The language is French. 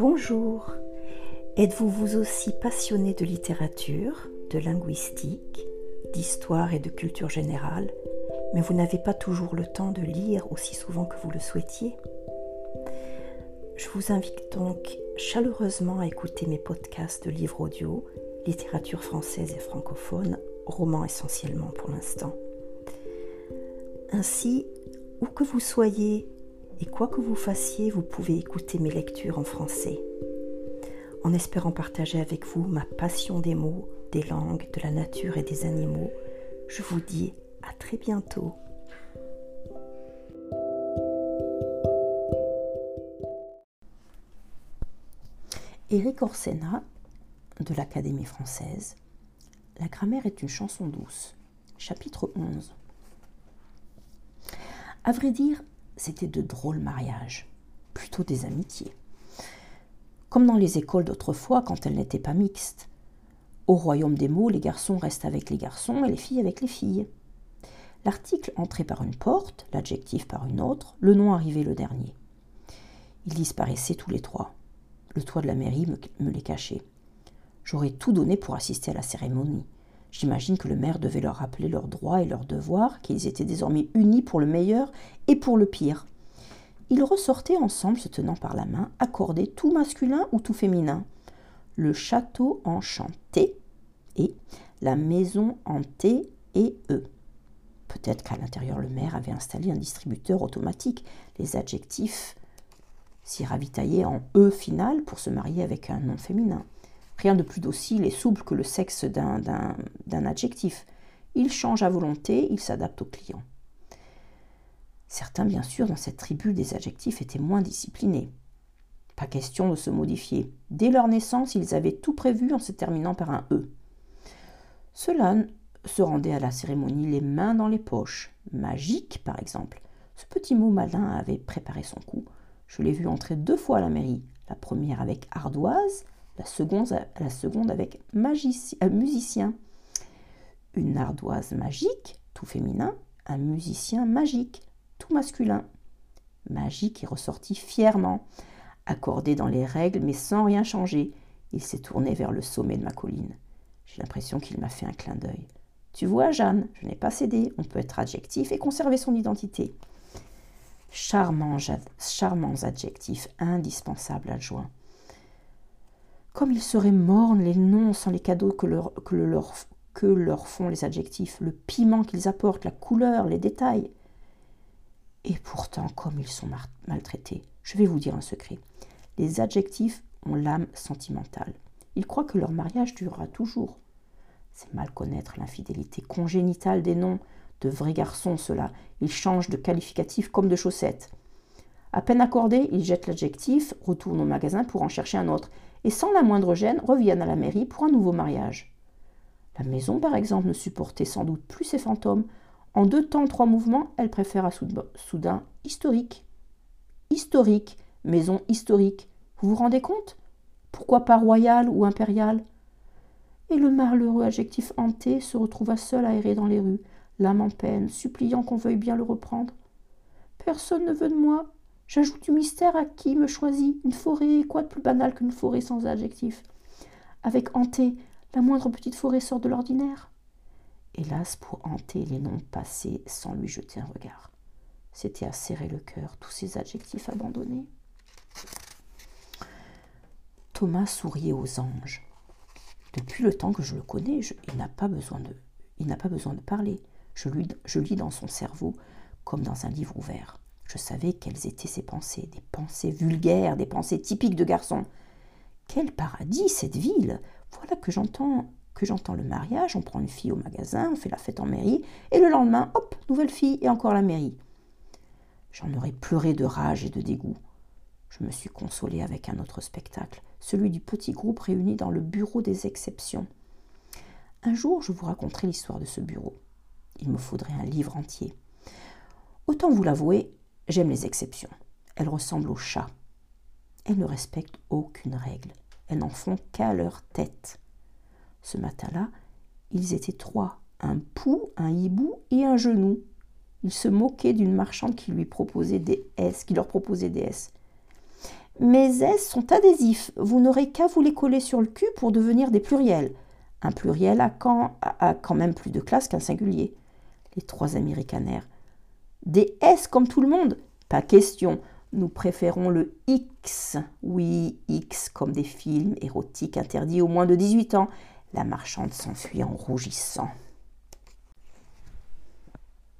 Bonjour. Êtes-vous vous aussi passionné de littérature, de linguistique, d'histoire et de culture générale, mais vous n'avez pas toujours le temps de lire aussi souvent que vous le souhaitiez? Je vous invite donc chaleureusement à écouter mes podcasts de livres audio, littérature française et francophone, romans essentiellement pour l'instant. Ainsi, où que vous soyez et quoi que vous fassiez, vous pouvez écouter mes lectures en français. En espérant partager avec vous ma passion des mots, des langues, de la nature et des animaux, je vous dis à très bientôt. Éric Orsena, de l'Académie française, La grammaire est une chanson douce, chapitre 11. À vrai dire, c'était de drôles mariages, plutôt des amitiés. Comme dans les écoles d'autrefois quand elles n'étaient pas mixtes. Au royaume des mots, les garçons restent avec les garçons et les filles avec les filles. L'article entrait par une porte, l'adjectif par une autre, le nom arrivait le dernier. Ils disparaissaient tous les trois. Le toit de la mairie me, me les cachait. J'aurais tout donné pour assister à la cérémonie. J'imagine que le maire devait leur rappeler leurs droits et leurs devoirs, qu'ils étaient désormais unis pour le meilleur et pour le pire. Ils ressortaient ensemble, se tenant par la main, accordés tout masculin ou tout féminin. Le château enchanté et la maison hantée et eux. Peut-être qu'à l'intérieur, le maire avait installé un distributeur automatique. Les adjectifs s'y ravitaillaient en e final pour se marier avec un nom féminin. Rien de plus docile et souple que le sexe d'un adjectif. Il change à volonté, il s'adapte au client. Certains, bien sûr, dans cette tribu des adjectifs étaient moins disciplinés. Pas question de se modifier. Dès leur naissance, ils avaient tout prévu en se terminant par un E. Cela se rendait à la cérémonie les mains dans les poches. Magique, par exemple. Ce petit mot malin avait préparé son coup. Je l'ai vu entrer deux fois à la mairie. La première avec ardoise, la seconde, avec euh, musicien. Une ardoise magique, tout féminin, un musicien magique, tout masculin. Magique est ressorti fièrement, accordé dans les règles, mais sans rien changer. Il s'est tourné vers le sommet de ma colline. J'ai l'impression qu'il m'a fait un clin d'œil. Tu vois, Jeanne, je n'ai pas cédé. On peut être adjectif et conserver son identité. Charmants, charmants adjectifs indispensables adjoints. Comme ils seraient mornes les noms sans les cadeaux que leur, font les adjectifs, le piment qu'ils apportent, la couleur, les détails. Et pourtant, comme ils sont maltraités, je vais vous dire un secret. Les adjectifs ont l'âme sentimentale. Ils croient que leur mariage durera toujours. C'est mal connaître l'infidélité congénitale des noms. De vrais garçons, cela. Ils changent de qualificatif comme de chaussettes. À peine accordé, ils jettent l'adjectif, retournent au magasin pour en chercher un autre, et sans la moindre gêne reviennent à la mairie pour un nouveau mariage. La maison, par exemple, ne supportait sans doute plus ces fantômes. En deux temps, trois mouvements, elle préfère à soudain historique. Historique, maison historique. Vous vous rendez compte? Pourquoi pas royal ou impérial Et le malheureux adjectif hanté se retrouva seul à errer dans les rues, l'âme en peine, suppliant qu'on veuille bien le reprendre. Personne ne veut de moi, J'ajoute du mystère à qui me choisit. Une forêt, quoi de plus banal qu'une forêt sans adjectif? Avec hanté, la moindre petite forêt sort de l'ordinaire. Hélas, pour hanter les noms passés sans lui jeter un regard. C'était à serrer le cœur, tous ces adjectifs abandonnés. Thomas souriait aux anges. Depuis le temps que je le connais, il n'a pas besoin de, il n'a pas besoin de parler. Je, lis dans son cerveau comme dans un livre ouvert. Je savais quelles étaient ses pensées, des pensées vulgaires, des pensées typiques de garçon. Quel paradis cette ville Voilà que j'entends que j'entends le mariage, on prend une fille au magasin, on fait la fête en mairie, et le lendemain, hop, nouvelle fille et encore la mairie. J'en aurais pleuré de rage et de dégoût. Je me suis consolée avec un autre spectacle, celui du petit groupe réuni dans le bureau des exceptions. Un jour, je vous raconterai l'histoire de ce bureau. Il me faudrait un livre entier. Autant vous l'avouer, J'aime les exceptions. Elles ressemblent aux chats. Elles ne respectent aucune règle. Elles n'en font qu'à leur tête. Ce matin-là, ils étaient trois, un pou, un hibou et un genou. Ils se moquaient d'une marchande qui lui proposait des S, qui leur proposait des S. Mes S sont adhésifs. Vous n'aurez qu'à vous les coller sur le cul pour devenir des pluriels. Un pluriel a quand, a quand même plus de classe qu'un singulier. Les trois amis ricanèrent. Des S comme tout le monde Pas question. Nous préférons le X. Oui, X comme des films érotiques interdits aux moins de 18 ans. La marchande s'enfuit en rougissant.